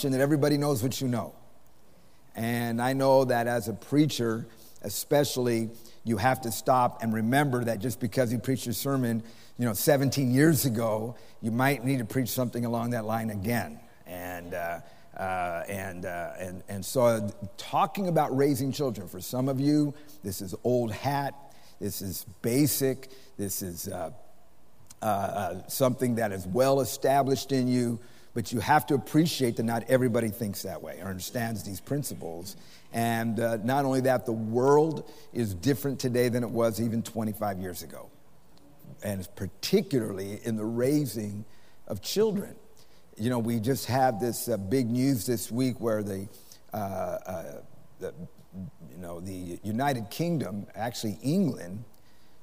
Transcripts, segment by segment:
assumption that everybody knows what you know. And I know that as a preacher, especially, you have to stop and remember that just because you preached your sermon, you know, 17 years ago, you might need to preach something along that line again. And, uh, uh, and, uh, and, and so, talking about raising children, for some of you, this is old hat, this is basic, this is uh, uh, uh, something that is well established in you, but you have to appreciate that not everybody thinks that way or understands these principles. And uh, not only that, the world is different today than it was even 25 years ago, and particularly in the raising of children. You know, we just have this uh, big news this week where the, uh, uh, the, you know, the United Kingdom, actually England,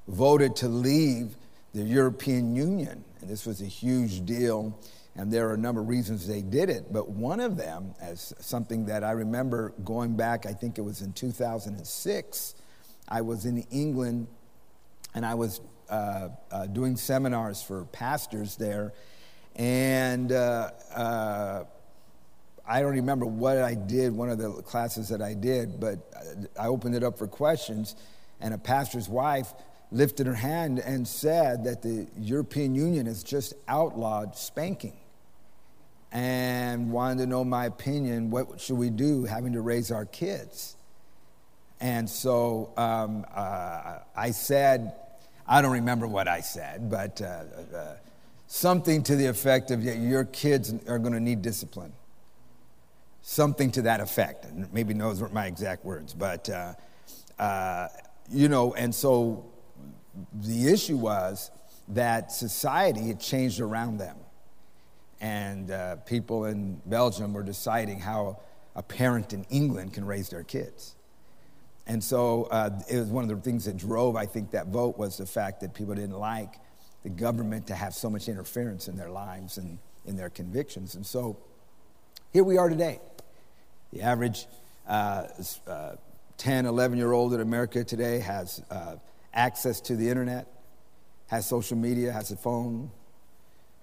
voted to leave the European Union, and this was a huge deal and there are a number of reasons they did it, but one of them, as something that I remember going back, I think it was in 2006, I was in England and I was uh, uh, doing seminars for pastors there. And uh, uh I don't remember what I did, one of the classes that I did, but I opened it up for questions, and a pastor's wife lifted her hand and said that the European Union has just outlawed spanking and wanted to know my opinion what should we do having to raise our kids. And so um, uh, i said i don't remember what i said but uh, uh, something to the effect of your kids are going to need discipline. Something to that effect. And maybe those weren't my exact words but uh, uh, you know and so the issue was that society had changed around them and uh, people in Belgium were deciding how a parent in England can raise their kids. And so uh, it was one of the things that drove, I think, that vote was the fact that people didn't like the government to have so much interference in their lives and in their convictions. And so here we are today. The average uh, uh 10, 11 year old in America today has uh, access to the internet, has social media, has a phone,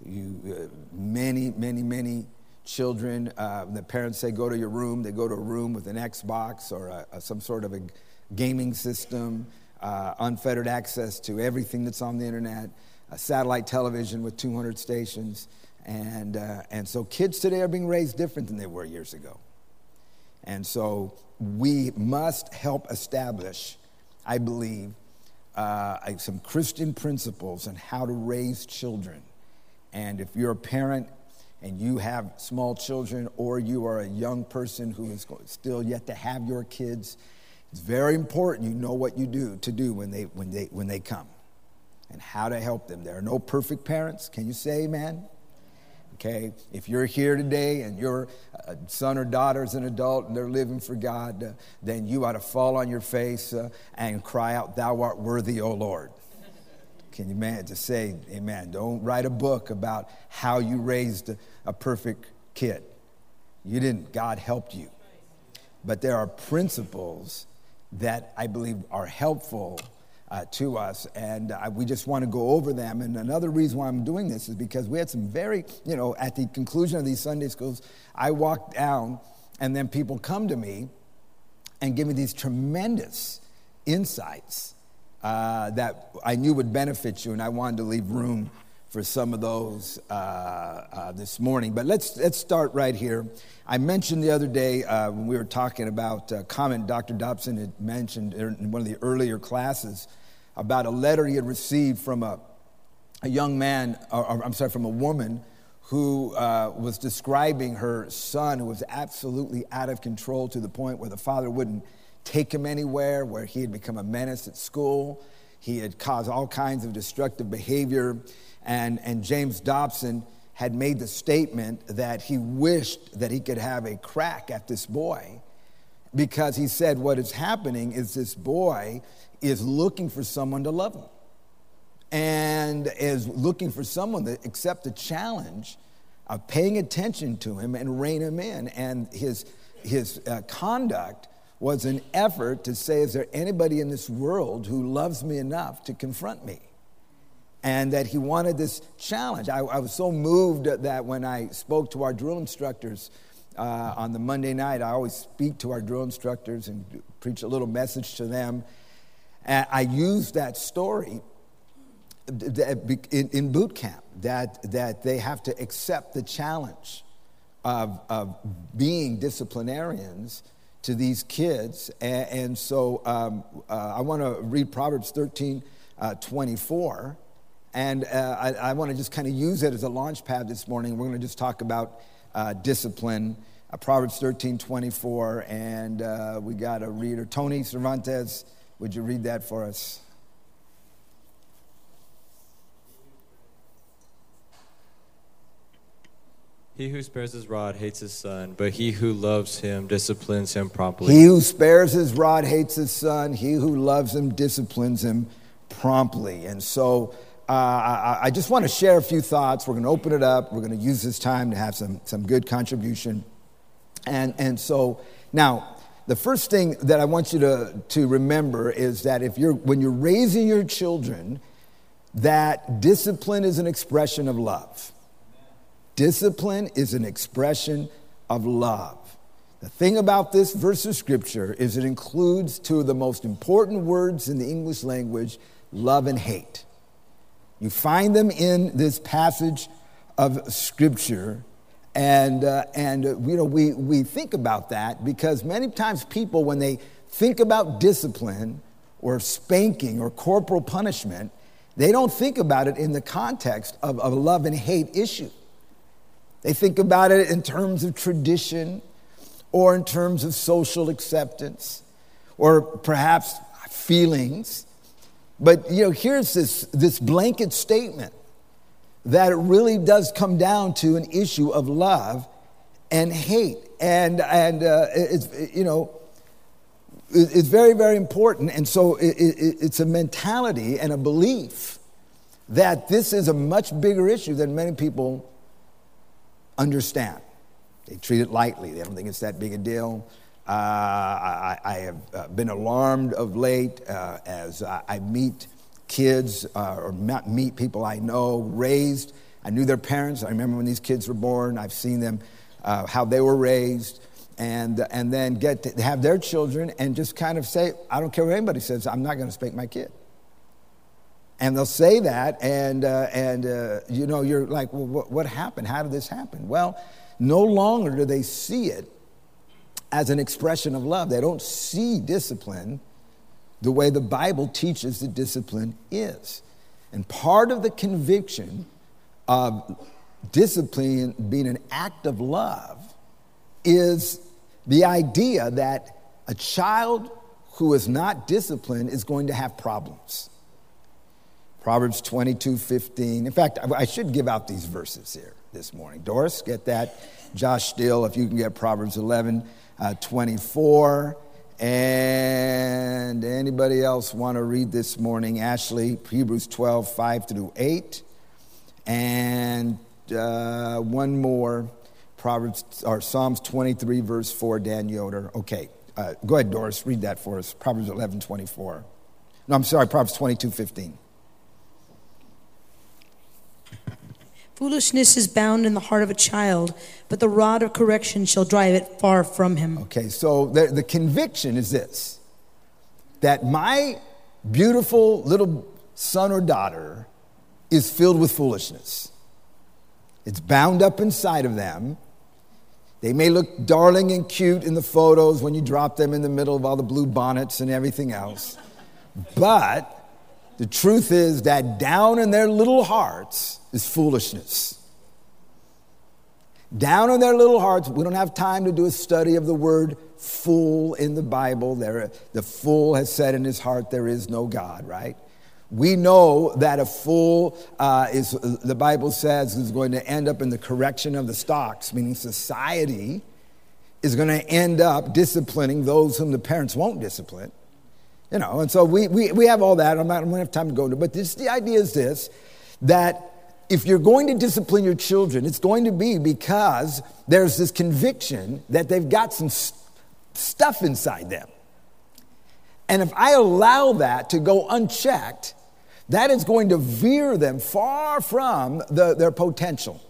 you, uh, many, many, many children, uh, the parents say, go to your room. They go to a room with an Xbox or a, a, some sort of a gaming system, uh, unfettered access to everything that's on the internet, a satellite television with 200 stations. And, uh, and so kids today are being raised different than they were years ago. And so we must help establish, I believe, uh, some Christian principles on how to raise children and if you're a parent and you have small children or you are a young person who is still yet to have your kids, it's very important you know what you do to do when they, when they, when they come and how to help them. There are no perfect parents. Can you say amen? Okay, if you're here today and your son or daughter is an adult and they're living for God, uh, then you ought to fall on your face uh, and cry out, Thou art worthy, O Lord. Can you man to say amen? Don't write a book about how you raised a perfect kid. You didn't, God helped you. But there are principles that I believe are helpful uh, to us, and uh, we just want to go over them. And another reason why I'm doing this is because we had some very, you know, at the conclusion of these Sunday schools, I walk down, and then people come to me and give me these tremendous insights uh, that I knew would benefit you, and I wanted to leave room for some of those uh, uh, this morning. But let's, let's start right here. I mentioned the other day uh, when we were talking about a comment Dr. Dobson had mentioned in one of the earlier classes about a letter he had received from a, a young man, or, or I'm sorry, from a woman who uh, was describing her son who was absolutely out of control to the point where the father wouldn't take him anywhere, where he had become a menace at school. He had caused all kinds of destructive behavior. And, and James Dobson had made the statement that he wished that he could have a crack at this boy because he said what is happening is this boy is looking for someone to love him and is looking for someone to accept the challenge of paying attention to him and rein him in. And his, his uh, conduct was an effort to say, is there anybody in this world who loves me enough to confront me? And that he wanted this challenge. I, I was so moved that when I spoke to our drill instructors uh, on the Monday night, I always speak to our drill instructors and preach a little message to them. And I used that story in boot camp that, that they have to accept the challenge of, of being disciplinarians to these kids. And, and so um, uh, I want to read Proverbs 13 uh, 24. And uh, I, I want to just kind of use it as a launch pad this morning. We're going to just talk about uh, discipline. Uh, Proverbs 13 24. And uh, we got a reader, Tony Cervantes. Would you read that for us? He who spares his rod hates his son, but he who loves him disciplines him promptly. He who spares his rod hates his son. He who loves him disciplines him promptly. And so uh, I, I, just want to share a few thoughts. We're going to open it up. We're going to use this time to have some, some good contribution. And, and so now, the first thing that I want you to, to remember is that if you're, when you're raising your children, that discipline is an expression of love. Discipline is an expression of love. The thing about this verse of scripture is it includes two of the most important words in the English language love and hate. You find them in this passage of scripture. And, uh, and uh, you know, we, we think about that because many times people, when they think about discipline or spanking or corporal punishment, they don't think about it in the context of, of a love and hate issue. They think about it in terms of tradition or in terms of social acceptance or perhaps feelings. But you know, here's this, this blanket statement that it really does come down to an issue of love and hate. And, and uh, it's, you know, it's very, very important. And so it, it, it's a mentality and a belief that this is a much bigger issue than many people understand. They treat it lightly, they don't think it's that big a deal. Uh, I, I, have uh, been alarmed of late uh, as I, meet kids uh, or meet people I know raised. I knew their parents. I remember when these kids were born. I've seen them, uh, how they were raised. And, and then get to have their children and just kind of say, I don't care what anybody says, I'm not going to spank my kid. And they'll say that, and, uh, and uh, you know, you're like, well, what, what happened? How did this happen? Well, no longer do they see it as an expression of love. They don't see discipline the way the Bible teaches that discipline is. And part of the conviction of discipline being an act of love is the idea that a child who is not disciplined is going to have problems. Proverbs 22 15. In fact, I should give out these verses here this morning. Doris, get that. Josh Still, if you can get Proverbs 11 uh, 24. And anybody else want to read this morning? Ashley, Hebrews 12 5 through 8. And uh, one more, Proverbs or Psalms 23, verse 4, Dan Yoder. Okay, uh, go ahead, Doris, read that for us. Proverbs 11 24. No, I'm sorry, Proverbs 22 15. Foolishness is bound in the heart of a child, but the rod of correction shall drive it far from him. Okay, so the, the conviction is this that my beautiful little son or daughter is filled with foolishness. It's bound up inside of them. They may look darling and cute in the photos when you drop them in the middle of all the blue bonnets and everything else. But the truth is that down in their little hearts is foolishness. Down in their little hearts, we don't have time to do a study of the word fool in the Bible. There, the fool has said in his heart, There is no God, right? We know that a fool uh, is, the Bible says, is going to end up in the correction of the stocks, meaning society is going to end up disciplining those whom the parents won't discipline. You know, and so we, we, we have all that. I'm not, I don't have time to go into it. But this, the idea is this that if you're going to discipline your children, it's going to be because there's this conviction that they've got some st- stuff inside them. And if I allow that to go unchecked, that is going to veer them far from the, their potential.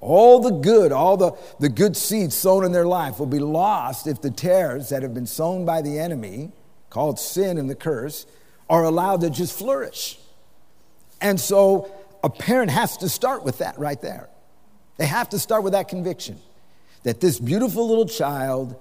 All the good, all the, the good seeds sown in their life will be lost if the tares that have been sown by the enemy, called sin and the curse, are allowed to just flourish. And so a parent has to start with that right there. They have to start with that conviction that this beautiful little child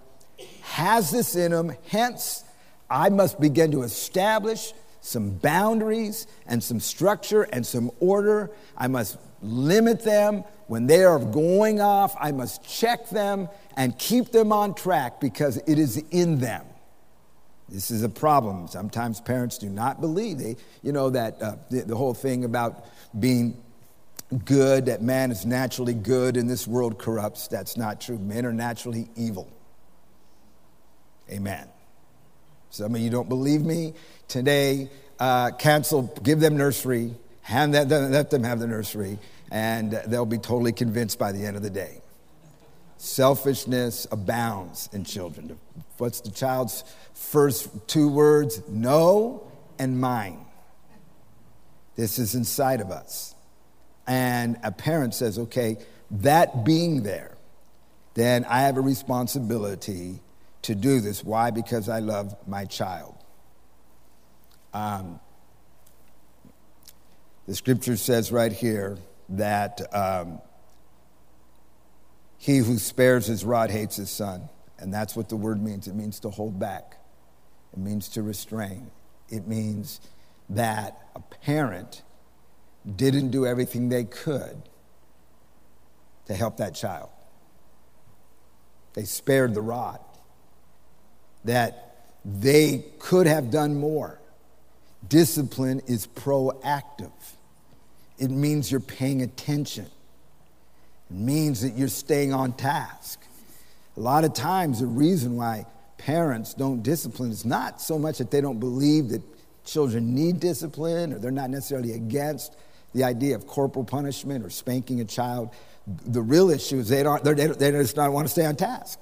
has this in him, hence, I must begin to establish some boundaries and some structure and some order. I must limit them. When they are going off, I must check them and keep them on track because it is in them. This is a problem. Sometimes parents do not believe they, you know, that uh, the, the whole thing about being good, that man is naturally good and this world corrupts. That's not true. Men are naturally evil. Amen. Some of you don't believe me. Today, uh, cancel, give them nursery, hand that, let them have the nursery, and they'll be totally convinced by the end of the day. Selfishness abounds in children. What's the child's first two words? No and mine. This is inside of us. And a parent says, okay, that being there, then I have a responsibility to do this. Why? Because I love my child. Um, the scripture says right here that um, he who spares his rod hates his son. And that's what the word means. It means to hold back, it means to restrain. It means that a parent didn't do everything they could to help that child. They spared the rod. That they could have done more. Discipline is proactive, it means you're paying attention, it means that you're staying on task. A lot of times, the reason why parents don't discipline is not so much that they don't believe that children need discipline or they're not necessarily against the idea of corporal punishment or spanking a child. The real issue is they, don't, they, just don't want to stay on task.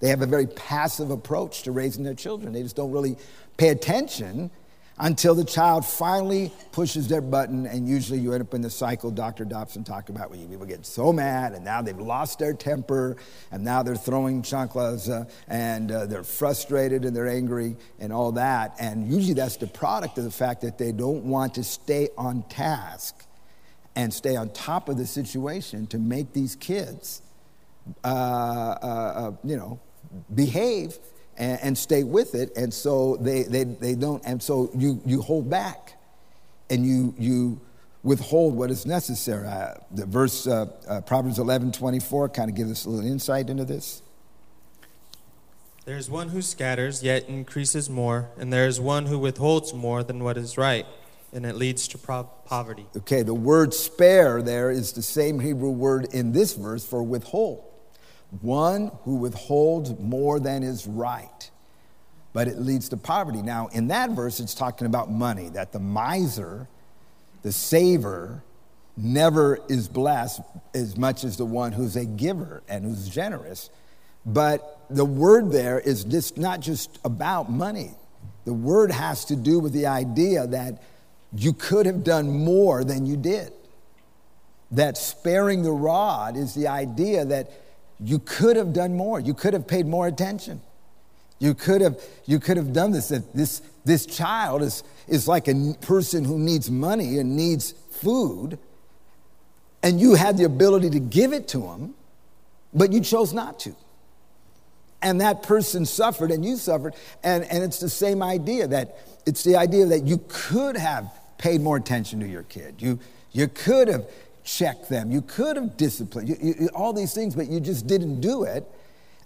They have a very passive approach to raising their children. They just don't really pay attention until the child finally pushes their button, and usually you end up in the cycle Dr. Dobson talked about where you people get so mad, and now they've lost their temper, and now they're throwing chanclas, uh, and uh, they're frustrated and they're angry, and all that. And usually that's the product of the fact that they don't want to stay on task and stay on top of the situation to make these kids, uh, uh, uh you know, behave and, and stay with it. And so they, they, they don't, and so you, you hold back and you, you withhold what is necessary. Uh, the verse, uh, uh, Proverbs 11 24, kind of gives us a little insight into this. There is one who scatters, yet increases more, and there is one who withholds more than what is right, and it leads to pro- poverty. Okay, the word spare there is the same Hebrew word in this verse for withhold one who withholds more than is right, but it leads to poverty. Now, in that verse, it's talking about money, that the miser, the saver, never is blessed as much as the one who's a giver and who's generous. But the word there is just not just about money. The word has to do with the idea that you could have done more than you did. That sparing the rod is the idea that you could have done more. You could have paid more attention. You could have, you could have done this. This, this child is, is like a person who needs money and needs food, and you had the ability to give it to him, but you chose not to. And that person suffered and you suffered. And, and it's the same idea that it's the idea that you could have paid more attention to your kid. You, you could have check them. You could have disciplined, you, you, all these things, but you just didn't do it.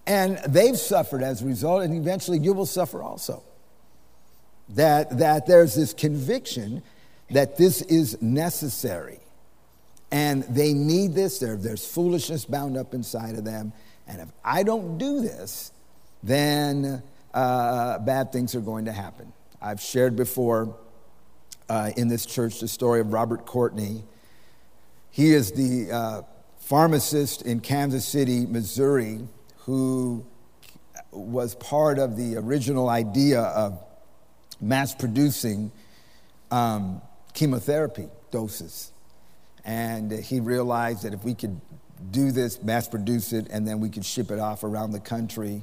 And they've suffered as a result, and eventually you will suffer also. That, that there's this conviction that this is necessary. And they need this. There, there's foolishness bound up inside of them. And if I don't do this, then uh, bad things are going to happen. I've shared before uh, in this church the story of Robert Courtney he is the uh, pharmacist in Kansas City, Missouri, who was part of the original idea of mass producing um, chemotherapy doses. And he realized that if we could do this, mass produce it, and then we could ship it off around the country.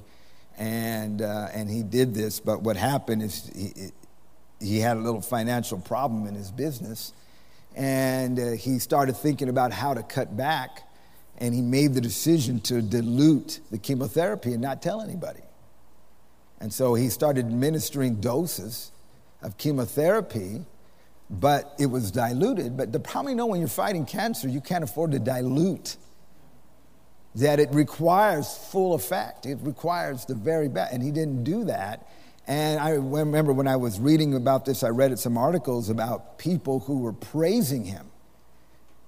And, uh, and he did this, but what happened is he, he had a little financial problem in his business. And uh, he started thinking about how to cut back. And he made the decision to dilute the chemotherapy and not tell anybody. And so he started administering doses of chemotherapy, but it was diluted. But the problem, you know, when you're fighting cancer, you can't afford to dilute. That it requires full effect. It requires the very best. And he didn't do that. And I remember when I was reading about this, I read some articles about people who were praising him,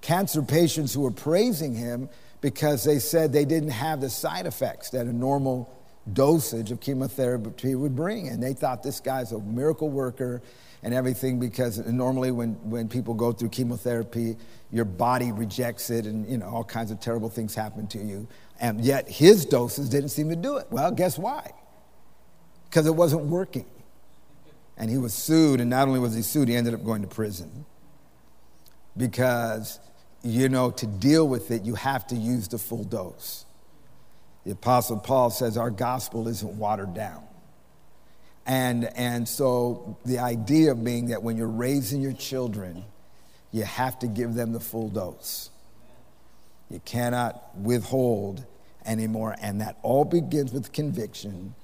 cancer patients who were praising him because they said they didn't have the side effects that a normal dosage of chemotherapy would bring. And they thought this guy's a miracle worker and everything because normally when, when people go through chemotherapy, your body rejects it and you know all kinds of terrible things happen to you. And yet his doses didn't seem to do it. Well, guess why? Because it wasn't working. And he was sued, and not only was he sued, he ended up going to prison. Because, you know, to deal with it, you have to use the full dose. The Apostle Paul says our gospel isn't watered down. And, and so the idea being that when you're raising your children, you have to give them the full dose. You cannot withhold anymore. And that all begins with conviction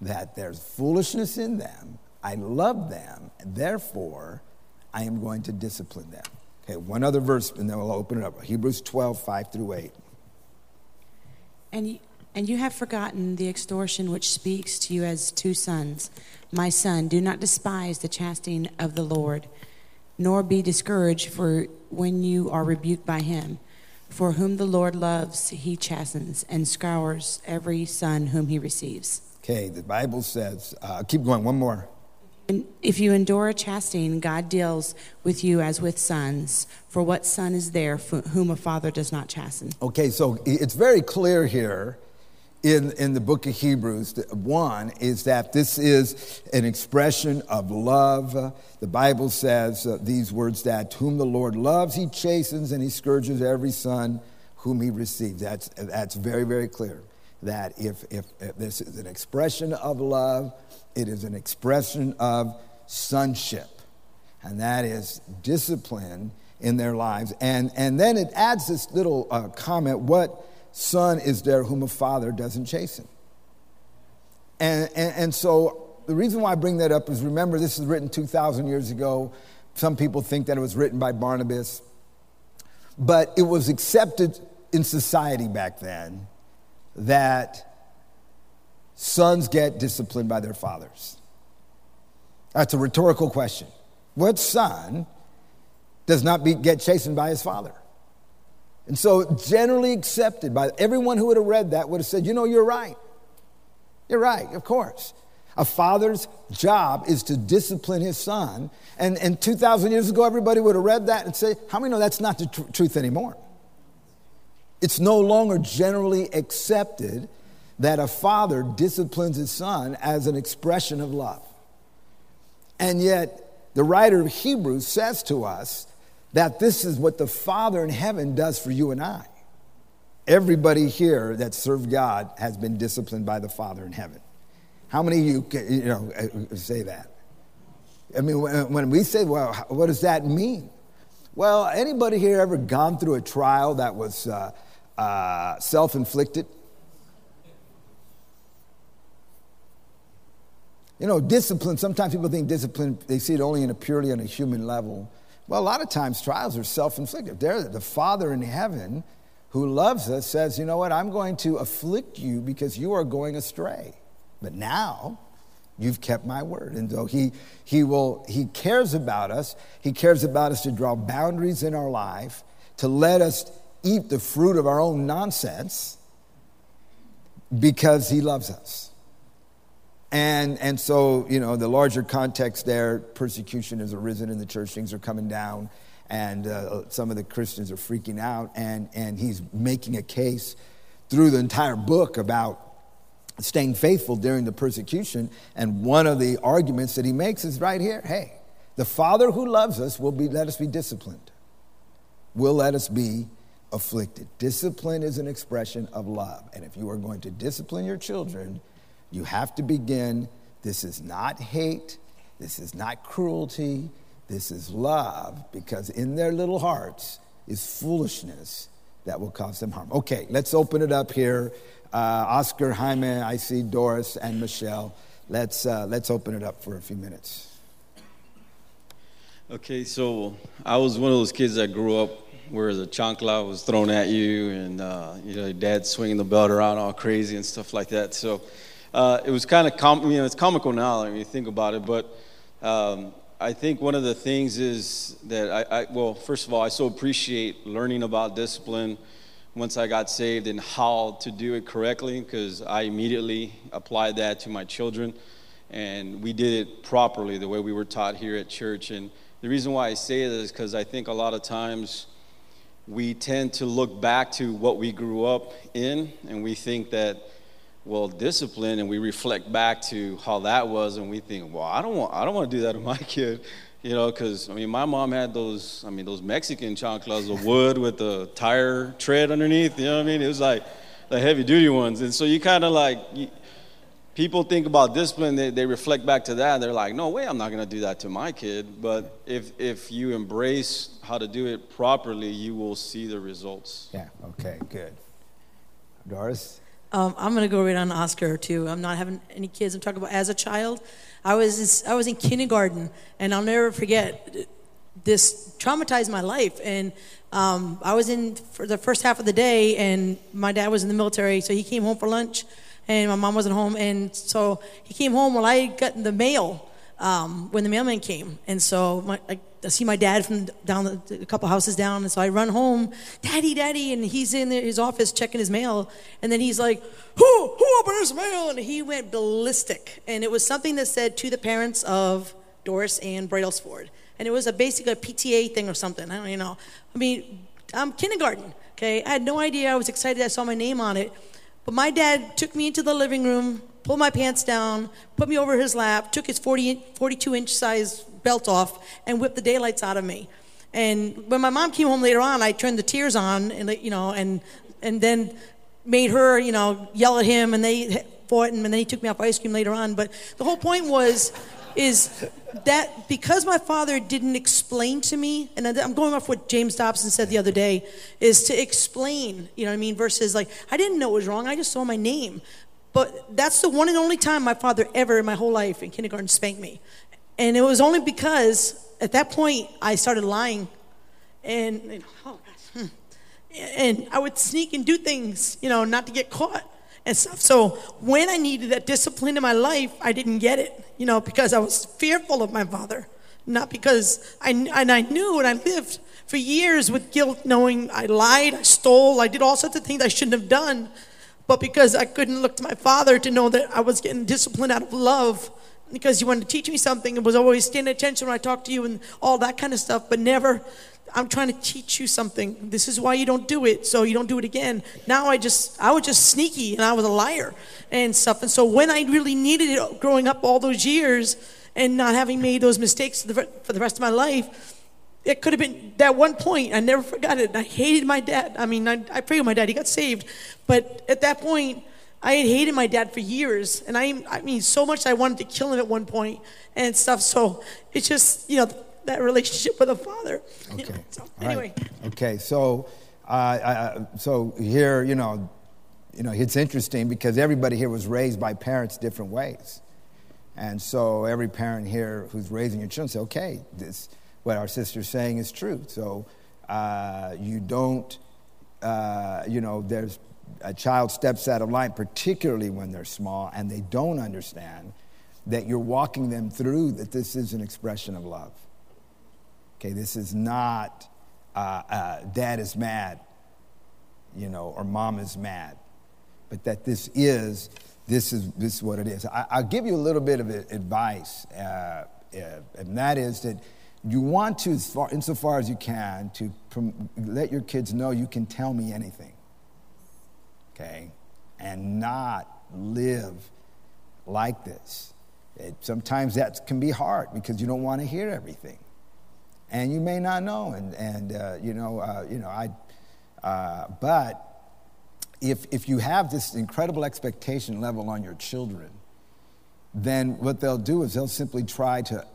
that there's foolishness in them. I love them. Therefore, I am going to discipline them. Okay, one other verse, and then we'll open it up Hebrews 12, 5 through 8. And you, and you have forgotten the extortion which speaks to you as two sons. My son, do not despise the chastening of the Lord, nor be discouraged for when you are rebuked by him. For whom the Lord loves, he chastens and scours every son whom he receives. Okay, the Bible says, uh, keep going, one more. And if you endure a chastening, God deals with you as with sons. For what son is there whom a father does not chasten? Okay, so it's very clear here in, in the book of Hebrews. One is that this is an expression of love. The Bible says uh, these words that whom the Lord loves, he chastens and he scourges every son whom he receives. That's, that's very, very clear. That if, if, if this is an expression of love, it is an expression of sonship. And that is discipline in their lives. And, and then it adds this little uh, comment what son is there whom a father doesn't chasten? And, and, and, so the reason why I bring that up is remember, this is written 2,000 years ago. Some people think that it was written by Barnabas, but it was accepted in society back then that sons get disciplined by their fathers. That's a rhetorical question. What son does not be, get chastened by his father? And so, generally accepted by everyone who would have read that, would have said, You know, you're right. You're right, of course. A father's job is to discipline his son. And, and 2,000 years ago, everybody would have read that and say, How many know that's not the tr- truth anymore? It's no longer generally accepted that a father disciplines his son as an expression of love. And yet, the writer of Hebrews says to us that this is what the Father in heaven does for you and I. Everybody here that served God has been disciplined by the Father in heaven. How many of you, can, you know, uh, say that? I mean, when we say, well, what does that mean? Well, anybody here ever gone through a trial that was uh, uh, self inflicted? You know, discipline, sometimes people think discipline, they see it only in a purely on a human level. Well, a lot of times trials are self inflicted. The Father in heaven who loves us says, You know what? I'm going to afflict you because you are going astray. But now, you've kept my word. And so he, he will, he cares about us. He cares about us to draw boundaries in our life, to let us eat the fruit of our own nonsense because he loves us. And, and so, you know, the larger context there, persecution has arisen in the church, things are coming down, and uh, some of the Christians are freaking out. And, and he's making a case through the entire book about staying faithful during the persecution. And one of the arguments that he makes is right here hey, the Father who loves us will be, let us be disciplined, will let us be afflicted. Discipline is an expression of love. And if you are going to discipline your children, you have to begin this is not hate, this is not cruelty, this is love, because in their little hearts is foolishness that will cause them harm. Okay, let's open it up here. Uh, Oscar, Jaime, I see Doris and Michelle. Let's, uh, let's open it up for a few minutes. Okay, so I was one of those kids that grew up where the chancla was thrown at you and, uh, you know, dad swinging the belt around all crazy and stuff like that. So uh, it was kind of, com- you know, it's comical now when you think about it, but um, I think one of the things is that I, I, well, first of all, I so appreciate learning about discipline once I got saved and how to do it correctly because I immediately applied that to my children and we did it properly the way we were taught here at church. And the reason why I say it is because I think a lot of times we tend to look back to what we grew up in and we think that well discipline and we reflect back to how that was and we think well i don't want i don't want to do that to my kid you know because i mean my mom had those i mean those mexican chanclas of wood with the tire tread underneath you know what i mean? It was like the heavy duty ones and so you kind of like you, people think about discipline they, they reflect back to that they're like no way i'm not going to do that to my kid but if if you embrace how to do it properly you will see the results Yeah, okay, good. Doris? Um, I'm going to go right on Oscar too. I'm not having any kids. I'm talking about as a child. I was I was in kindergarten, and I'll never forget. This traumatized my life, and um, I was in for the first half of the day, and my dad was in the military, so he came home for lunch, and my mom wasn't home, and so he came home while I got the mail um, when the mailman came, and so my, I, I see my dad from down the, a couple houses down, and so I run home, Daddy, Daddy, and he's in his office checking his mail, and then he's like, Who, who opened his mail? And he went ballistic, and it was something that said to the parents of Doris and Brailsford, and it was a basically a PTA thing or something. I don't even know. I mean, I'm kindergarten. Okay, I had no idea. I was excited. I saw my name on it, but my dad took me into the living room, pulled my pants down, put me over his lap, took his 40, 42 inch size belt off, and whipped the daylights out of me. And when my mom came home later on, I turned the tears on, and you know, and and then made her, you know, yell at him, and they fought, and then he took me out for ice cream later on. But the whole point was, is that because my father didn't explain to me, and I'm going off what James Dobson said the other day, is to explain, you know what I mean, versus like, I didn't know it was wrong, I just saw my name. But that's the one and only time my father ever in my whole life in kindergarten spanked me. And it was only because at that point I started lying. And, know, oh gosh, hmm. and I would sneak and do things, you know, not to get caught and stuff. So when I needed that discipline in my life, I didn't get it, you know, because I was fearful of my father, not because I and I knew and I lived for years with guilt, knowing I lied, I stole, I did all sorts of things I shouldn't have done, but because I couldn't look to my father to know that I was getting disciplined out of love. Because you wanted to teach me something and was always paying attention when I talked to you and all that kind of stuff, but never I'm trying to teach you something. This is why you don't do it, so you don't do it again. Now I just, I was just sneaky and I was a liar and stuff. And so when I really needed it growing up all those years and not having made those mistakes for the rest of my life, it could have been that one point. I never forgot it. I hated my dad. I mean, I, I prayed with my dad. He got saved. But at that point, I had hated my dad for years. And I, I mean, so much I wanted to kill him at one point and stuff. So it's just, you know, that relationship with a father. You Okay. know, so All right. anyway, Okay, so, uh, uh, so here, you know, you know, it's interesting because everybody here was raised by parents different ways. And so every parent here who's raising your children say, okay, this, what our sister's saying is true. So uh, you don't, uh, you know, there's a child steps out of line, particularly when they're small and they don't understand that you're walking them through that this is an expression of love. Okay, this is not uh, uh, dad is mad, you know, or mom is mad, but that this is this is this is what it is. I, I'll give you a little bit of advice, uh, uh, and that is that you want to, insofar as you can, to let your kids know you can tell me anything, okay, and not live like this. It, sometimes that can be hard because you don't want to hear everything and you may not know. And, and uh, you know, uh, you know, I, Uh, but if, if you have this incredible expectation level on your children, then what they'll do is they'll simply try to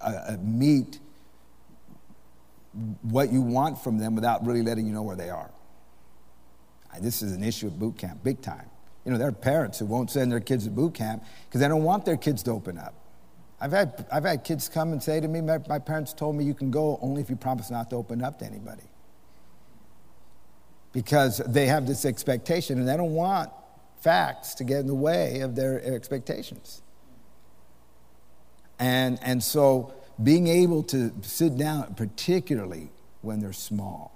uh, uh, meet what you want from them without really letting you know where they are. This is an issue at boot camp, big time. You know, there are parents who won't send their kids to boot camp because they don't want their kids to open up. I've had, I've had kids come and say to me, my, my parents told me you can go only if you promise not to open up to anybody. Because they have this expectation and they don't want facts to get in the way of their expectations. And, and so being able to sit down, particularly when they're small,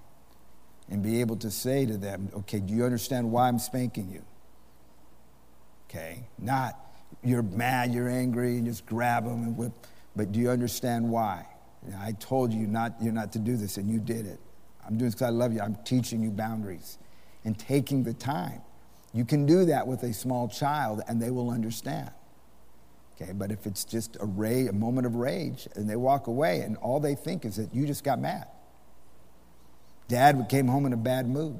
and be able to say to them, okay, do you understand why I'm spanking you? Okay, not you're mad, you're angry, and just grab them and whip, but do you understand why? I told you not, you're not to do this, and you did it. I'm doing this because I love you. I'm teaching you boundaries and taking the time. You can do that with a small child, and they will understand. Okay, but if it's just a, ray, a moment of rage and they walk away and all they think is that you just got mad, dad came home in a bad mood,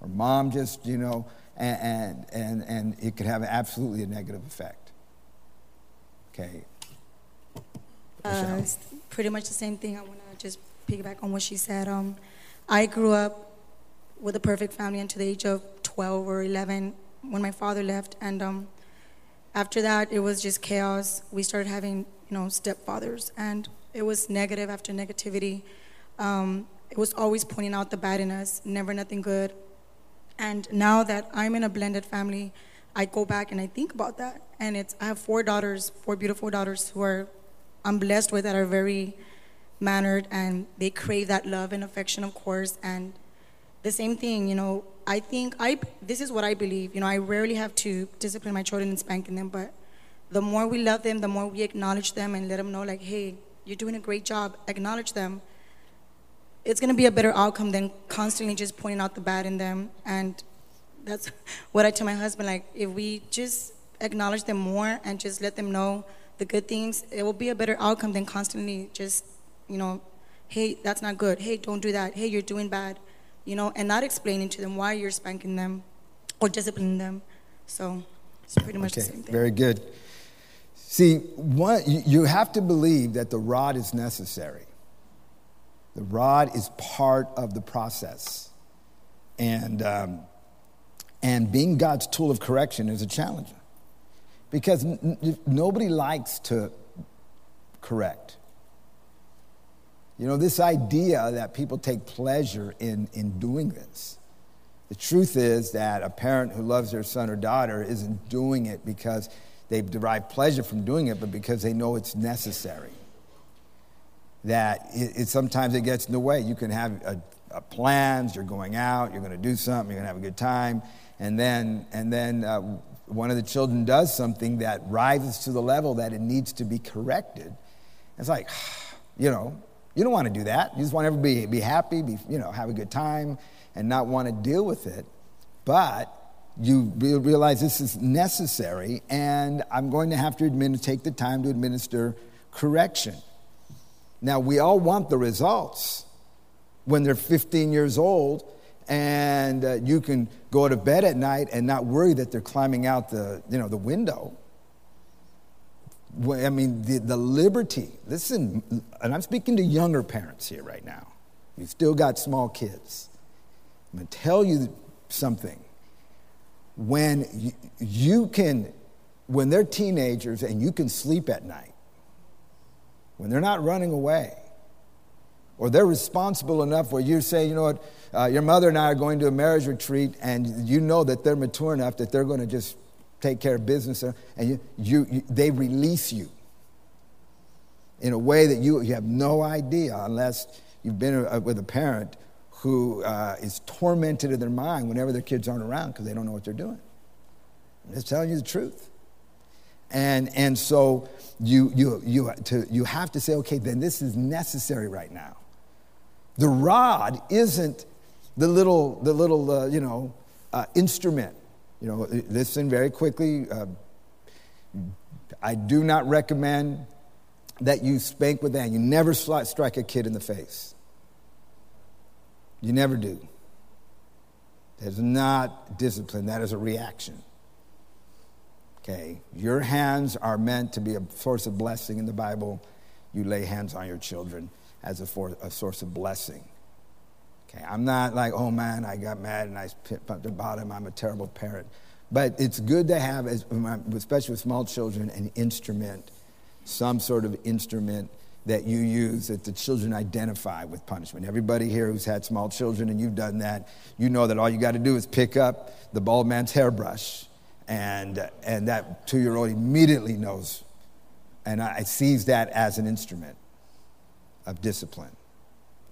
or mom just, you know, and, and, and it could have absolutely a negative effect. Okay. Uh, pretty much the same thing. I want to just piggyback on what she said. Um, I grew up with a perfect family until the age of 12 or 11 when my father left, and um, after that, it was just chaos. We started having, you know, stepfathers, and it was negative after negativity. Um, it was always pointing out the bad in us, never nothing good. And now that I'm in a blended family, I go back and I think about that. And it's I have four daughters, four beautiful daughters who are I'm blessed with that are very mannered and they crave that love and affection, of course. And the same thing, you know, I think I this is what I believe. You know, I rarely have to discipline my children and spanking them, but the more we love them, the more we acknowledge them and let them know, like, hey, you're doing a great job. Acknowledge them. It's gonna be a better outcome than constantly just pointing out the bad in them. And that's what I tell my husband. Like, if we just acknowledge them more and just let them know the good things, it will be a better outcome than constantly just, you know, hey, that's not good. Hey, don't do that. Hey, you're doing bad you know, and not explaining to them why you're spanking them or disciplining them. So it's pretty much okay, the same thing. Very good. See, one, you have to believe that the rod is necessary. The rod is part of the process. And, um, and being God's tool of correction is a challenge. Because n- nobody likes to correct. You know, this idea that people take pleasure in, in doing this. The truth is that a parent who loves their son or daughter isn't doing it because they derive pleasure from doing it, but because they know it's necessary. That it, it sometimes it gets in the way. You can have a, a plans, you're going out, you're going to do something, you're going to have a good time, and then, and then uh, one of the children does something that rises to the level that it needs to be corrected. It's like, you know, you don't want to do that. You just want everybody to be happy, be, you know, have a good time, and not want to deal with it. But you realize this is necessary, and I'm going to have to take the time to administer correction. Now, we all want the results when they're 15 years old, and uh, you can go to bed at night and not worry that they're climbing out the, you know, the window. I mean, the, the liberty. Listen, and I'm speaking to younger parents here right now. You've still got small kids. I'm going to tell you something. When you, you can, when they're teenagers and you can sleep at night, when they're not running away, or they're responsible enough where you say, you know what, uh, your mother and I are going to a marriage retreat, and you know that they're mature enough that they're going to just take care of business, and you, you, you, they release you in a way that you, you have no idea unless you've been a, with a parent who uh, is tormented in their mind whenever their kids aren't around because they don't know what they're doing. I'm just telling you the truth. And, and so you, you, you, to, you have to say, okay, then this is necessary right now. The rod isn't the little, the little uh, you know, uh, instrument you know, listen very quickly. Uh, I do not recommend that you spank with that. You never strike a kid in the face. You never do. That is not discipline, that is a reaction. Okay? Your hands are meant to be a source of blessing in the Bible. You lay hands on your children as a, for, a source of blessing. Okay? I'm not like, oh man, I got mad and I pumped the bottom, I'm a terrible parent. But it's good to have, especially with small children, an instrument, some sort of instrument that you use that the children identify with punishment. Everybody here who's had small children and you've done that, you know that all you got to do is pick up the bald man's hairbrush, and, and that two year old immediately knows and I, sees that as an instrument of discipline.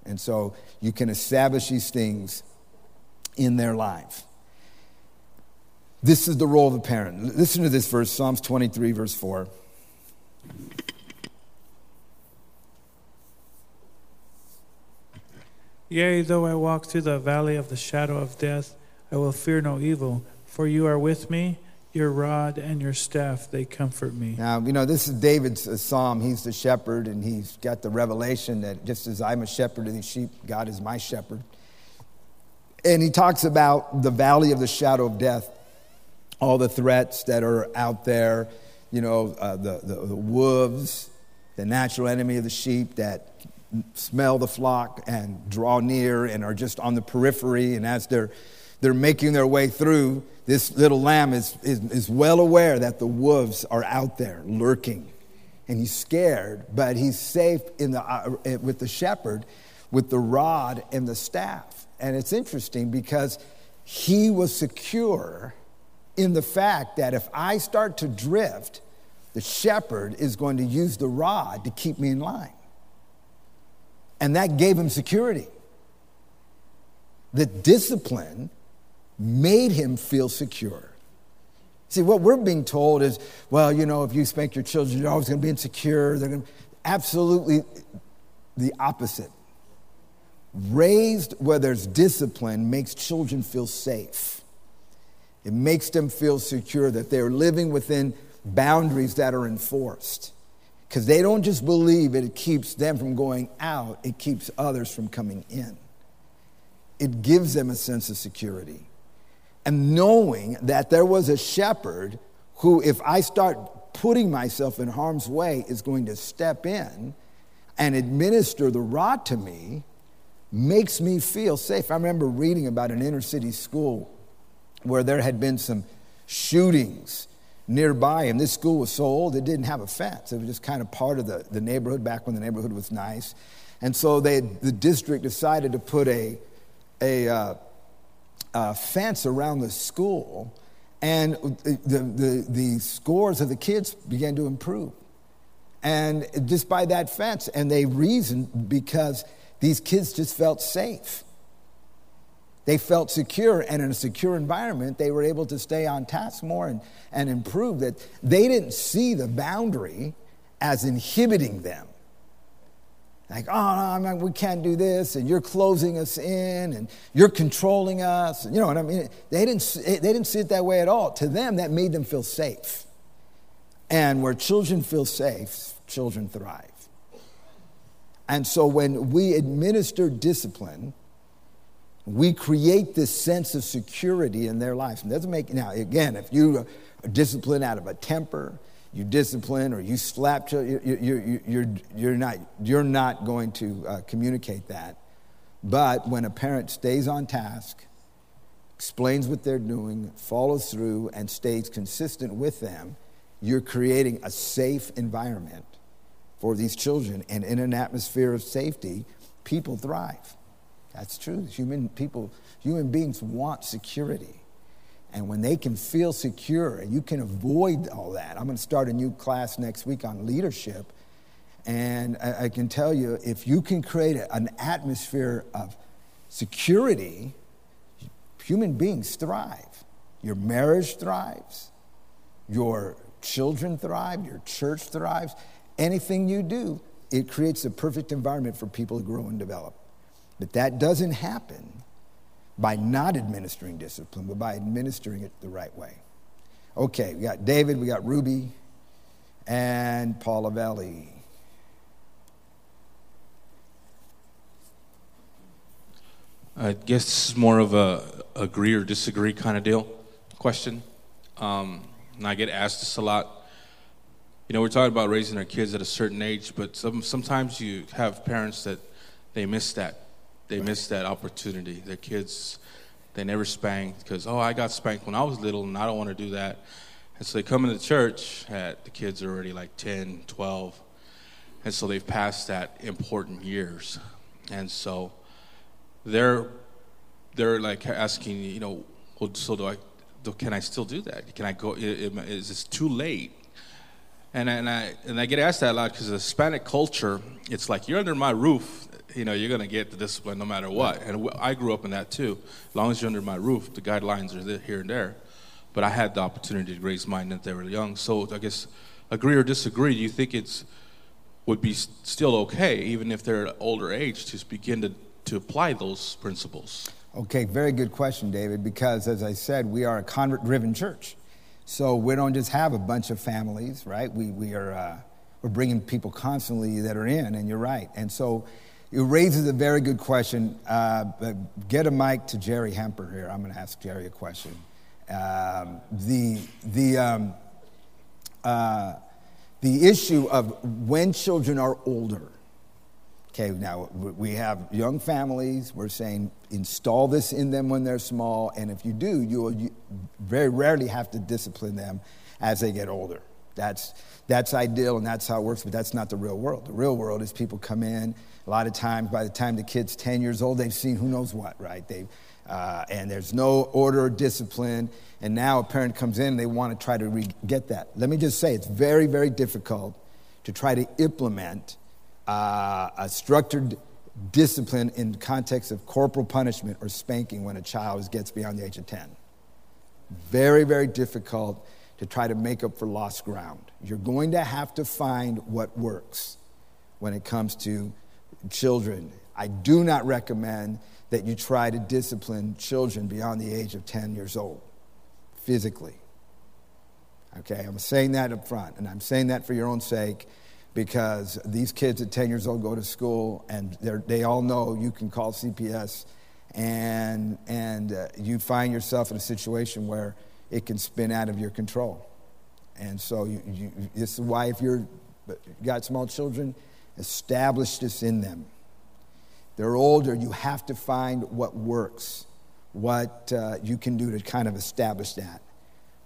And so you can establish these things in their life. This is the role of the parent. Listen to this verse, Psalms 23, verse 4. Yea, though I walk through the valley of the shadow of death, I will fear no evil, for you are with me. Your rod and your staff, they comfort me. Now, you know, this is David's uh, psalm. He's the shepherd, and he's got the revelation that just as I'm a shepherd of these sheep, God is my shepherd. And he talks about the valley of the shadow of death, all the threats that are out there, you know, uh, the, the, the wolves, the natural enemy of the sheep that smell the flock and draw near and are just on the periphery. And as they're, they're making their way through, this little lamb is, is, is well aware that the wolves are out there lurking. And he's scared, but he's safe in the, uh, with the shepherd with the rod and the staff. And it's interesting because he was secure in the fact that if I start to drift, the shepherd is going to use the rod to keep me in line. And that gave him security. The discipline made him feel secure. See, what we're being told is, well, you know, if you spank your children, you're always going to be insecure. They're going to absolutely the opposite. Raised where there's discipline makes children feel safe. It makes them feel secure that they're living within boundaries that are enforced. Because they don't just believe it, it keeps them from going out, it keeps others from coming in. It gives them a sense of security and knowing that there was a shepherd who, if I start putting myself in harm's way, is going to step in and administer the rod to me makes me feel safe. I remember reading about an inner city school where there had been some shootings nearby, and this school was so old it didn't have a fence. It was just kind of part of the, the neighborhood back when the neighborhood was nice. And so they, the district decided to put a, a, uh, uh, fence around the school, and the, the, the scores of the kids began to improve. And just by that fence, and they reasoned because these kids just felt safe. They felt secure, and in a secure environment, they were able to stay on task more and, and improve. That they didn't see the boundary as inhibiting them like, oh, no, we can't do this, and you're closing us in, and you're controlling us. And you know what I mean? They didn't, they didn't see it that way at all. To them, that made them feel safe. And where children feel safe, children thrive. And so when we administer discipline, we create this sense of security in their lives. And doesn't make now again, if you are disciplined out of a temper, you discipline or you slap children, you're, you're, you're, not, you're not going to uh, communicate that. But when a parent stays on task, explains what they're doing, follows through, and stays consistent with them, you're creating a safe environment for these children. And in an atmosphere of safety, people thrive. That's true. Human people, human beings want security. And when they can feel secure, and you can avoid all that. I'm going to start a new class next week on leadership. And I, I can tell you, if you can create a, an atmosphere of security, human beings thrive. Your marriage thrives, your children thrive, your church thrives. Anything you do, it creates a perfect environment for people to grow and develop. But that doesn't happen by not administering discipline, but by administering it the right way. Okay, we got David, we got Ruby, and Paula Valley. I guess this is more of a agree or disagree kind of deal question. Um, and I get asked this a lot. You know, we're talking about raising our kids at a certain age, but some, sometimes you have parents that they miss that. They miss that opportunity. Their kids, they never spanked because, oh, I got spanked when I was little and I don't want to do that. And so they come into church, at, the kids are already like 10, 12. And so they've passed that important years. And so they're, they're like asking, you know, well, so do I, do, can I still do that? Can I go, is this too late? And, and, I, and I get asked that a lot because the Hispanic culture, it's like, you're under my roof, you know, you're going to get the discipline no matter what. And I grew up in that too. As long as you're under my roof, the guidelines are here and there. But I had the opportunity to raise mine when they were young. So I guess, agree or disagree, do you think it's would be still okay, even if they're at older age, to begin to, to apply those principles? Okay, very good question, David, because as I said, we are a convert driven church. So we don't just have a bunch of families, right? We, we are, uh, we're bringing people constantly that are in, and you're right. And so it raises a very good question. Uh, get a mic to Jerry Hemper here. I'm going to ask Jerry a question. Um, the, the, um, uh, the issue of when children are older. Okay, now we have young families. We're saying install this in them when they're small, and if you do, you will very rarely have to discipline them as they get older. That's, that's ideal and that's how it works, but that's not the real world. The real world is people come in, a lot of times by the time the kid's 10 years old, they've seen who knows what, right? They've, uh, and there's no order or discipline. And now a parent comes in and they want to try to re- get that. Let me just say, it's very, very difficult to try to implement uh, a structured discipline in context of corporal punishment or spanking when a child gets beyond the age of 10. Very, very difficult to try to make up for lost ground. You're going to have to find what works when it comes to children. I do not recommend that you try to discipline children beyond the age of 10 years old physically. Okay, I'm saying that up front, and I'm saying that for your own sake because these kids at 10 years old go to school and they all know you can call CPS and, and uh, you find yourself in a situation where it can spin out of your control. And so you, you, this is why if you're got small children, establish this in them they're older, you have to find what works, what uh, you can do to kind of establish that.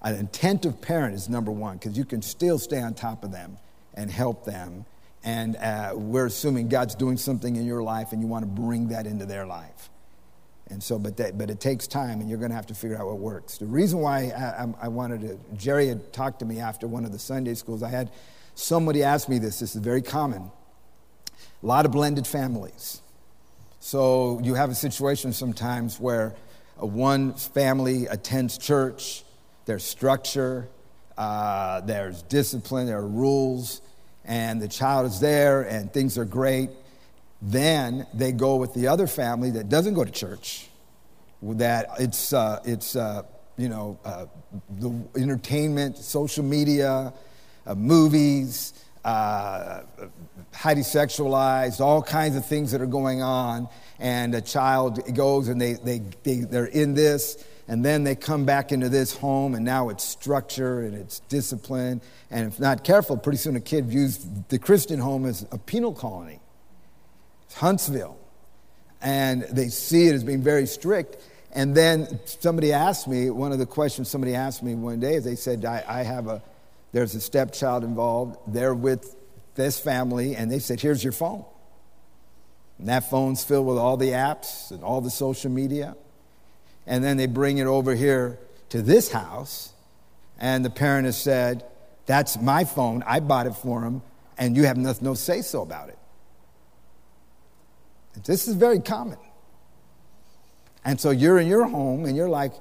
An attentive parent is number one because you can still stay on top of them and help them. And uh, we're assuming God's doing something in your life and you want to bring that into their life. And so, but, that, but it takes time and you're going to have to figure out what works. The reason why I, I, wanted to, Jerry had talked to me after one of the Sunday schools. I had somebody ask me this, this is very common. A lot of blended families. So you have a situation sometimes where one family attends church, there's structure, uh, there's discipline, there are rules, and the child is there and things are great. Then they go with the other family that doesn't go to church, that it's, uh, it's uh, you know, uh, the entertainment, social media, uh, movies, uh, highly sexualized, all kinds of things that are going on. And a child goes and they, they, they, they're in this, and then they come back into this home, and now it's structure and it's discipline. And if not careful, pretty soon a kid views the Christian home as a penal colony. It's Huntsville. And they see it as being very strict. And then somebody asked me, one of the questions somebody asked me one day is they said, I, I have a, there's a stepchild involved. They're with this family, and they said, Here's your phone. And that phone's filled with all the apps and all the social media. And then they bring it over here to this house, and the parent has said, That's my phone. I bought it for him, and you have no, no say so about it. This is very common. And so you're in your home, and you're like,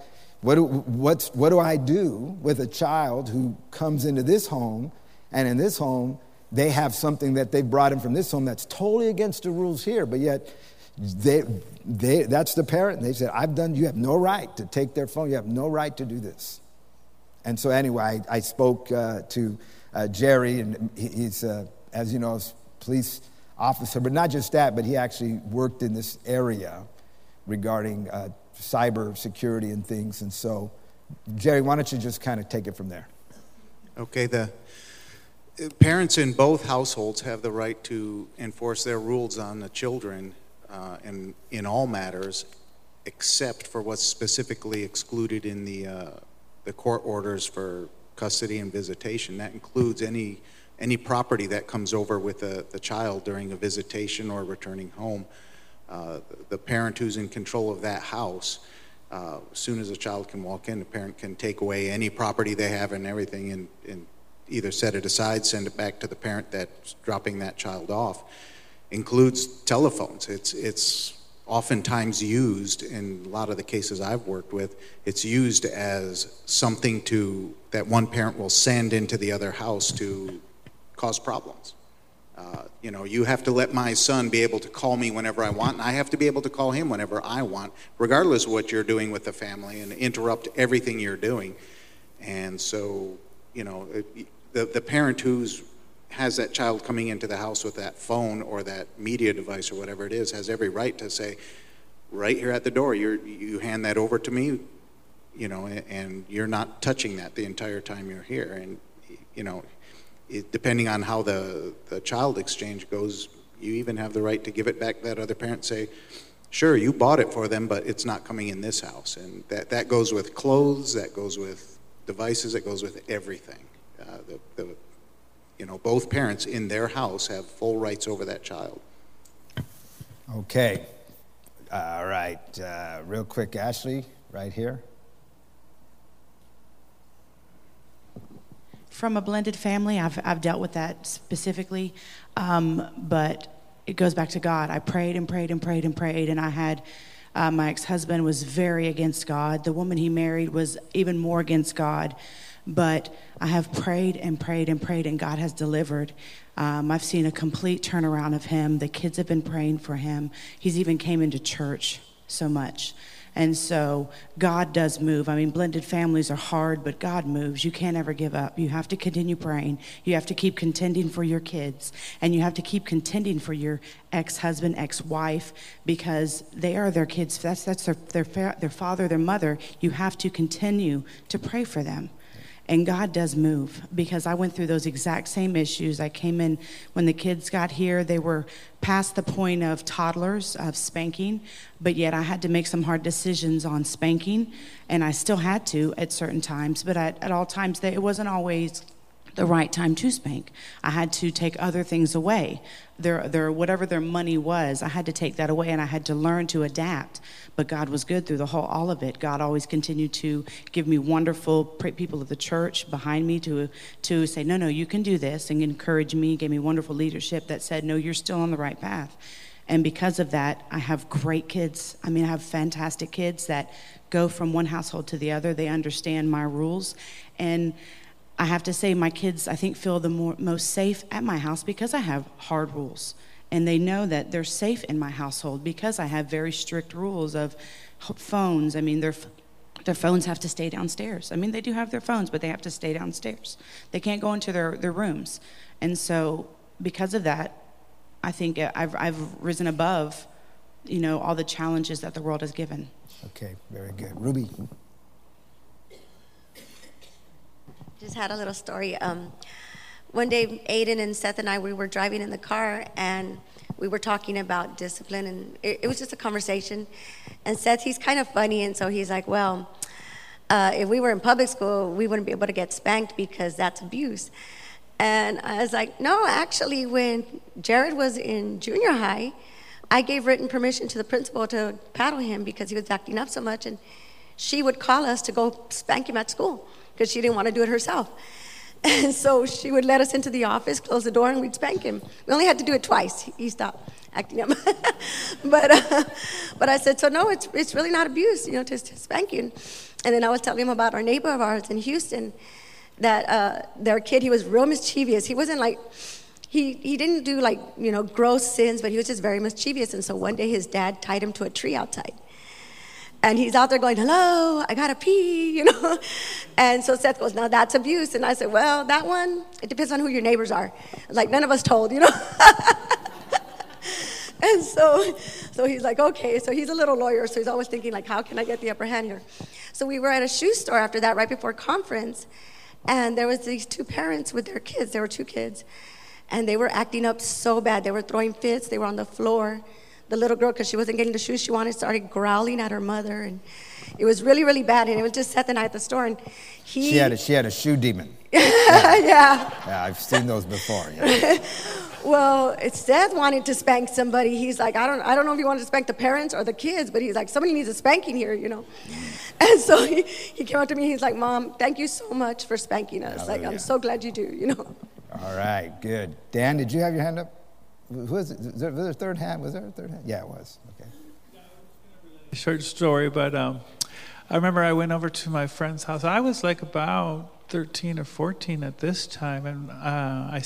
what do, what's, what do I do with a child who comes into this home, and in this home, they have something that they brought in from this home that's totally against the rules here, but yet they, they, that's the parent. And they said, I've done, you have no right to take their phone. You have no right to do this. And so, anyway, I, I spoke uh, to uh, Jerry, and he's, uh, as you know, police officer, but not just that, but he actually worked in this area regarding uh, cyber security and things. And so, Jerry, why don't you just kind of take it from there? Okay, the uh, parents in both households have the right to enforce their rules on the children uh, in, in all matters, except for what's specifically excluded in the, uh, the court orders for custody and visitation. That includes any, any property that comes over with the, the child during a visitation or returning home. Uh, the parent who's in control of that house, uh, as soon as a child can walk in, the parent can take away any property they have and everything and, and either set it aside, send it back to the parent that's dropping that child off. Includes telephones. It's, it's oftentimes used in a lot of the cases I've worked with, it's used as something to that one parent will send into the other house to cause problems. Uh, you know, you have to let my son be able to call me whenever I want, and I have to be able to call him whenever I want, regardless of what you're doing with the family, and interrupt everything you're doing. And so, you know, the, the parent who's has that child coming into the house with that phone or that media device or whatever it is has every right to say, right here at the door, you you hand that over to me, you know, and you're not touching that the entire time you're here. And, you know, it, depending on how the, the child exchange goes, you even have the right to give it back that other parent, say, sure, you bought it for them, but it's not coming in this house. And that, that goes with clothes, that goes with devices, it goes with everything. Uh, the, the, you know, both parents in their house have full rights over that child. Okay. All right. Uh, real quick, Ashley, right here. From a blended family, I've, I've dealt with that specifically, um, but it goes back to God. I prayed and prayed and prayed and prayed, and I had uh, my ex husband was very against God. The woman he married was even more against God. But I have prayed and prayed and prayed, and God has delivered. Um, I've seen a complete turnaround of him. The kids have been praying for him. He's even came into church so much. And so God does move. I mean, blended families are hard, but God moves. You can't ever give up. You have to continue praying. You have to keep contending for your kids. And you have to keep contending for your ex husband, ex wife, because they are their kids. That's, that's their, their, their father, their mother. You have to continue to pray for them. And God does move because I went through those exact same issues. I came in when the kids got here, they were past the point of toddlers, of spanking, but yet I had to make some hard decisions on spanking, and I still had to at certain times, but at, at all times, they, it wasn't always the right time to spank. I had to take other things away. Their, their, whatever their money was, I had to take that away and I had to learn to adapt. But God was good through the whole, all of it. God always continued to give me wonderful people of the church behind me to, to say, no, no, you can do this and encourage me, gave me wonderful leadership that said, no, you're still on the right path. And because of that, I have great kids. I mean, I have fantastic kids that go from one household to the other. They understand my rules. And I have to say, my kids, I think, feel the more, most safe at my house because I have hard rules. And they know that they're safe in my household because I have very strict rules of phones. I mean, their, their phones have to stay downstairs. I mean, they do have their phones, but they have to stay downstairs. They can't go into their, their rooms. And so, because of that, I think uh, I've, I've risen above, you know, all the challenges that the world has given. Okay, very good. Ruby. Just had a little story. Um, one day, Aiden and Seth and I, we were driving in the car and we were talking about discipline, and it, it was just a conversation. And Seth, he's kind of funny, and so he's like, Well, uh, if we were in public school, we wouldn't be able to get spanked because that's abuse. And I was like, No, actually, when Jared was in junior high, I gave written permission to the principal to paddle him because he was acting up so much, and she would call us to go spank him at school because she didn't want to do it herself. And so she would let us into the office, close the door, and we'd spank him. We only had to do it twice. He stopped acting up. but, uh, but I said, so no, it's, it's really not abuse, you know, just, to spank. And then I was telling him about our neighbor of ours in Houston that uh, their kid, he was real mischievous. He wasn't like, he, he didn't do like, you know, gross sins, but he was just very mischievous. And so one day his dad tied him to a tree outside. And he's out there going, hello, I gotta pee, you know. And so Seth goes, now that's abuse. And I said, well, that one, it depends on who your neighbors are. Like none of us told, you know. And so, so he's like, okay. So he's a little lawyer, so he's always thinking like, how can I get the upper hand here? So we were at a shoe store after that, right before conference, and there was these two parents with their kids. There were two kids, and they were acting up so bad. They were throwing fits. They were on the floor. The little girl, because she wasn't getting the shoes she wanted, started growling at her mother, and it was really, really bad. And it was just Seth and I at the store, and he. She had a, she had a shoe demon. yeah. Yeah, yeah. I've seen those before. yeah. Well, it's Seth wanted to spank somebody. He's like, I don't, I don't know if he wanted to spank the parents or the kids, but he's like, somebody needs a spanking here, you know. And so he, he came up to me. He's like, Mom, thank you so much for spanking us. Like, I'm so glad you do, you know. All right, good. Dan, did you have your hand up? Was there, was there a third hand? Was there a third hand? Yeah, it was. Okay. short story, but um, I remember I went over to my friend's house. I was like about 13 or 14 at this time, and uh, I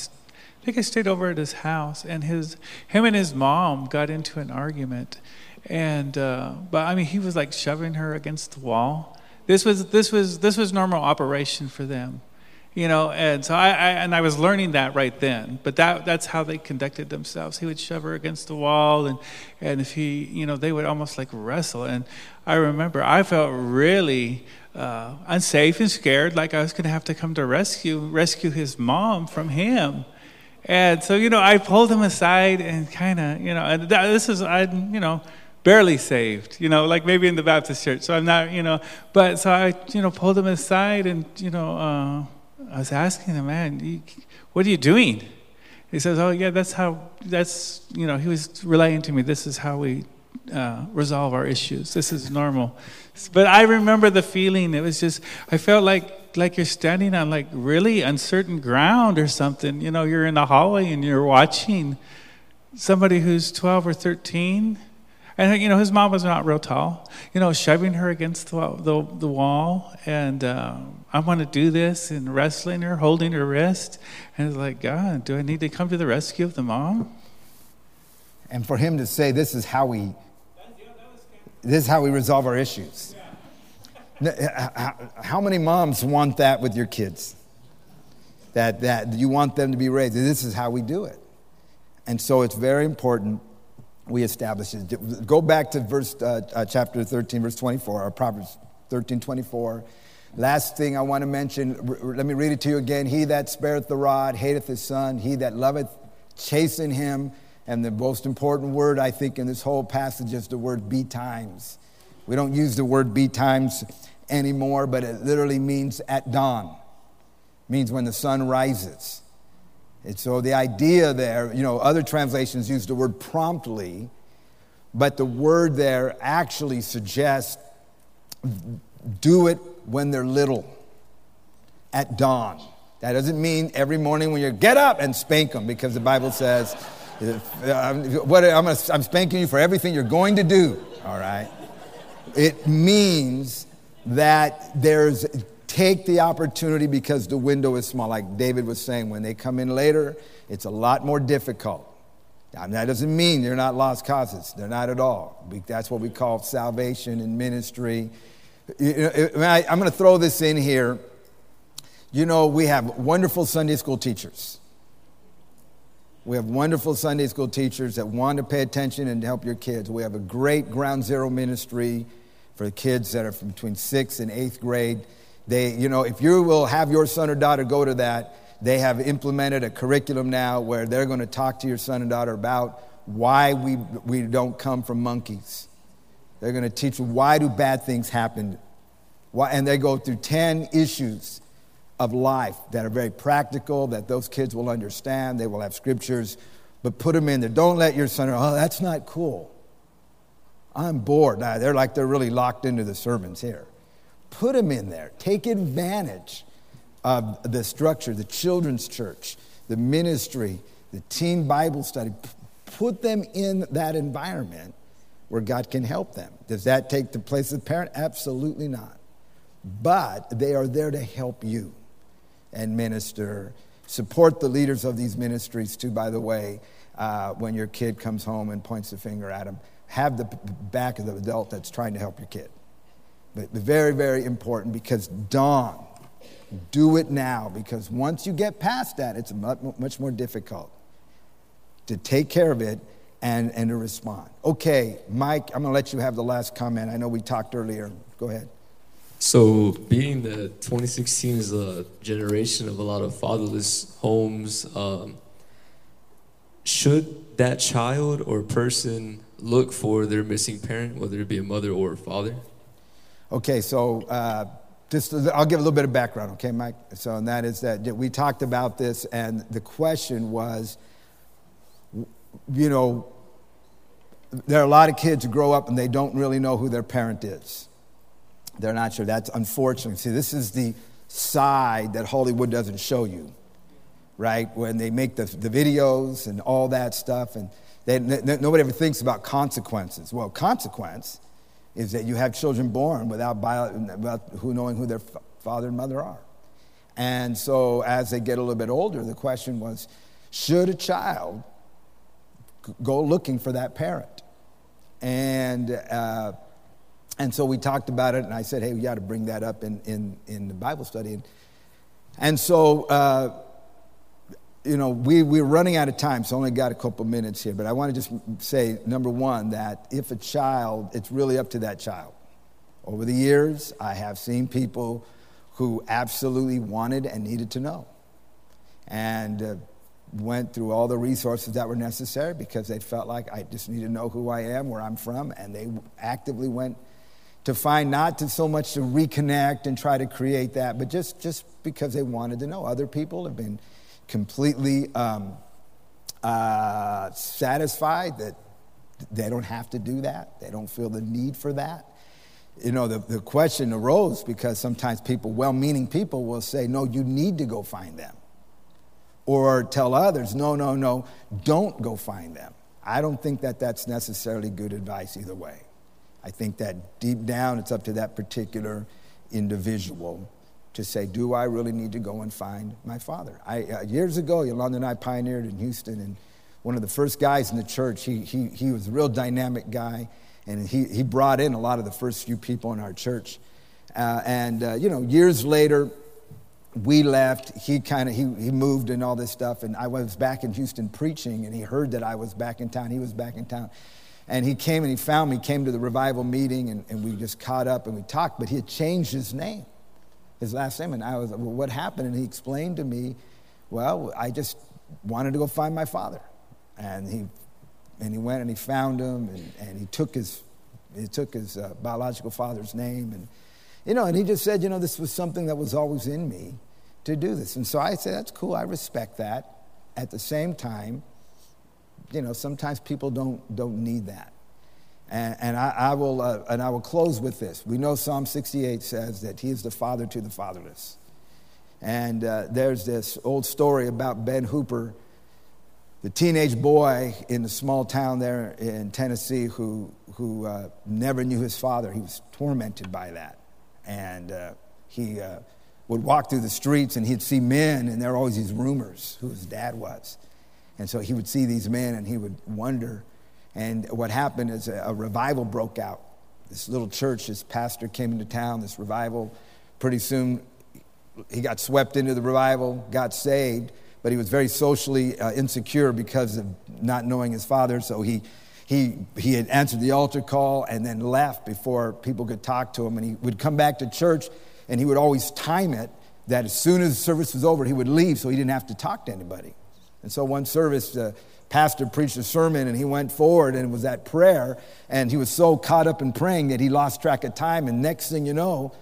think I stayed over at his house. And his, him and his mom got into an argument, and uh, but I mean he was like shoving her against the wall. This was this was this was normal operation for them you know and so I, I and i was learning that right then. But that that's how they conducted themselves. He would shove her against the wall and and if he you know they would almost like wrestle. And i remember i felt really uh, unsafe and scared like i was going to have to come to rescue rescue his mom from him. And so you know i pulled him aside and kind of you know and that, this is i you know barely saved, you know, like maybe in the Baptist church. So I'm not, you know, but so I, you know, pulled him aside and, you know, uh, I was asking the man, what are you doing? He says, oh, yeah, that's how, that's, you know, he was relaying to me, this is how we uh, resolve our issues. This is normal. But I remember the feeling. It was just, I felt like, like you're standing on like really uncertain ground or something. You know, you're in the hallway and you're watching somebody who's 12 or 13 and you know his mom was not real tall you know shoving her against the, the, the wall and uh, i want to do this and wrestling her holding her wrist and it's like god do i need to come to the rescue of the mom And for him to say, this is how we, this is how we resolve our issues. How many moms want that with your kids? That, that you want them to be raised. This is how we do it. And so it's very important we establish it. Go back to verse, uh, uh, chapter 13, verse 24, or Proverbs 13, 24. Last thing I want to mention, r- let me read it to you again. He that spareth the rod hateth his son. He that loveth chasten him. And the most important word, I think, in this whole passage is the word betimes. We don't use the word betimes anymore, but it literally means at dawn, it means when the sun rises. And so the idea there, you know, other translations use the word promptly, but the word there actually suggests do it when they're little, at dawn. That doesn't mean every morning when you get up and spank them, because the Bible says, if, um, what, I'm, gonna, I'm spanking you for everything you're going to do, all right? It means that there's take the opportunity because the window is small. Like David was saying, when they come in later, it's a lot more difficult. Now, that doesn't mean they're not lost causes. They're not at all. That's what we call salvation and ministry. I- I'm going to throw this in here. You know, we have wonderful Sunday school teachers. We have wonderful Sunday school teachers that want to pay attention and help your kids. We have a great ground zero ministry for the kids that are from between sixth and eighth grade. They, you know, if you will have your son or daughter go to that, they have implemented a curriculum now where they're going to talk to your son and daughter about why we, we don't come from monkeys. They're going to teach you why do bad things happen. Why, and they go through 10 issues of life that are very practical, that those kids will understand. They will have scriptures, but put them in there. Don't let your son, oh, that's not cool. I'm bored. Nah, they're like they're really locked into the sermons here. Put them in there. Take advantage of the structure, the children's church, the ministry, the teen Bible study. Put them in that environment where God can help them. Does that take the place of the parent? Absolutely not. But they are there to help you and minister. Support the leaders of these ministries, too, by the way, uh, when your kid comes home and points the finger at them. Have the back of the adult that's trying to help your kid. Very, very important because dawn, do it now because once you get past that, it's much more difficult to take care of it and, and to respond. Okay, Mike, I'm going to let you have the last comment. I know we talked earlier. Go ahead. So, being that 2016 is a generation of a lot of fatherless homes, um, should that child or person look for their missing parent, whether it be a mother or a father? Okay, so uh, just I'll give a little bit of background, okay, Mike? So, and that is that we talked about this, and the question was, you know, there are a lot of kids who grow up and they don't really know who their parent is. They're not sure. That's unfortunate. See, this is the side that Hollywood doesn't show you, right? When they make the, the videos and all that stuff, and they, nobody ever thinks about consequences. Well, consequence is that you have children born without, bio, without who knowing who their father and mother are. And so, as they get a little bit older, the question was should a child go looking for that parent? And, uh, and so we talked about it, and I said, hey, we got to bring that up in, in, in the Bible study. And, and so, uh, you know, we, we're running out of time, so I only got a couple minutes here. But I want to just say, number one, that if a child, it's really up to that child. Over the years, I have seen people who absolutely wanted and needed to know. And uh, went through all the resources that were necessary because they felt like I just need to know who I am, where I'm from, and they actively went to find not to so much to reconnect and try to create that, but just, just because they wanted to know. Other people have been completely um, uh, satisfied that they don't have to do that, they don't feel the need for that. You know, the, the question arose because sometimes people, well meaning people, will say, No, you need to go find them or tell others, no, no, no, don't go find them. I don't think that that's necessarily good advice either way. I think that deep down it's up to that particular individual to say, do I really need to go and find my father? I, uh, years ago, Yolanda and I pioneered in Houston, and one of the first guys in the church, he, he, he was a real dynamic guy, and he, he brought in a lot of the first few people in our church. Uh, and, uh, you know, years later, we left. He kind of he, he moved and all this stuff, and I was back in Houston preaching, and he heard that I was back in town. He was back in town, and he came and he found me. Came to the revival meeting, and, and we just caught up and we talked. But he had changed his name, his last name, and I was well, what happened? And he explained to me, well, I just wanted to go find my father, and he and he went and he found him, and, and he took his he took his uh, biological father's name and. You know, and he just said, you know, this was something that was always in me to do this. And so I say, that's cool, I respect that. At the same time, you know, sometimes people don't, don't need that. And, and I, I, will, uh, and I will close with this. We know Psalm 68 says that he is the father to the fatherless. And uh, there's this old story about Ben Hooper, the teenage boy in the small town there in Tennessee who, who uh, never knew his father. He was tormented by that. And uh, he uh, would walk through the streets and he'd see men, and there were always these rumors who his dad was. And so he would see these men and he would wonder. And what happened is a, a revival broke out. This little church, this pastor came into town, this revival. Pretty soon, he got swept into the revival, got saved, but he was very socially uh, insecure because of not knowing his father. So he, he, he had answered the altar call and then left before people could talk to him. And he would come back to church and he would always time it that as soon as the service was over, he would leave so he didn't have to talk to anybody. And so one service, the pastor preached a sermon and he went forward and was at prayer. And he was so caught up in praying that he lost track of time. And next thing you know,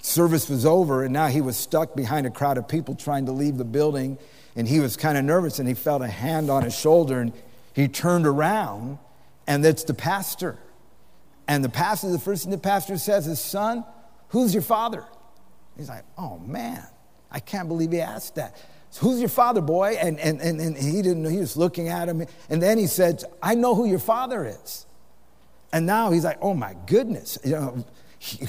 service was over and now he was stuck behind a crowd of people trying to leave the building. And he was kind of nervous and he felt a hand on his shoulder and he turned around and it's the pastor. And the pastor, the first thing the pastor says is, Son, who's your father? He's like, oh man, I can't believe he asked that. Who's your father, boy? And, and, and, and he didn't know, he was looking at him. And then he said, I know who your father is. And now he's like, oh my goodness, you know,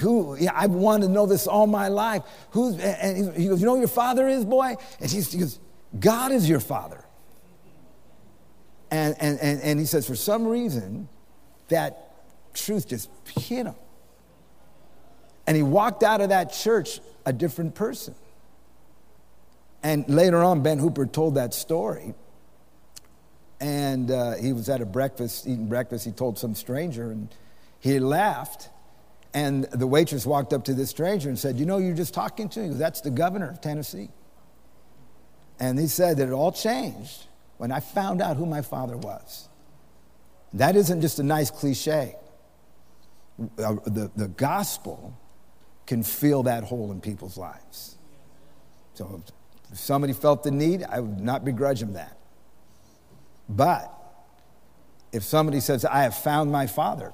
who, yeah, I've wanted to know this all my life. Who's, and he goes, you know who your father is, boy? And he goes, God is your father. And, and, and, and he says, for some reason, that truth just hit him. And he walked out of that church a different person. And later on, Ben Hooper told that story. and uh, he was at a breakfast, eating breakfast. He told some stranger, and he laughed. And the waitress walked up to this stranger and said, You know, you're just talking to? Goes, That's the governor of Tennessee. And he said that it all changed when I found out who my father was. That isn't just a nice cliche. Uh, the, the gospel can fill that hole in people's lives. So if somebody felt the need, I would not begrudge him that. But if somebody says, I have found my father,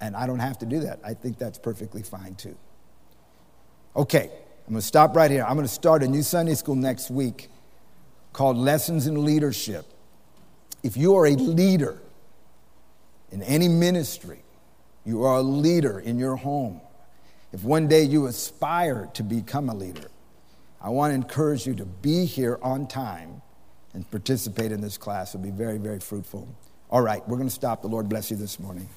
and I don't have to do that, I think that's perfectly fine too. Okay, I'm going to stop right here. I'm going to start a new Sunday school next week called Lessons in Leadership. If you are a leader in any ministry, you are a leader in your home. If one day you aspire to become a leader, I want to encourage you to be here on time and participate in this class. It'll be very, very fruitful. All right, we're going to stop. The Lord bless you this morning.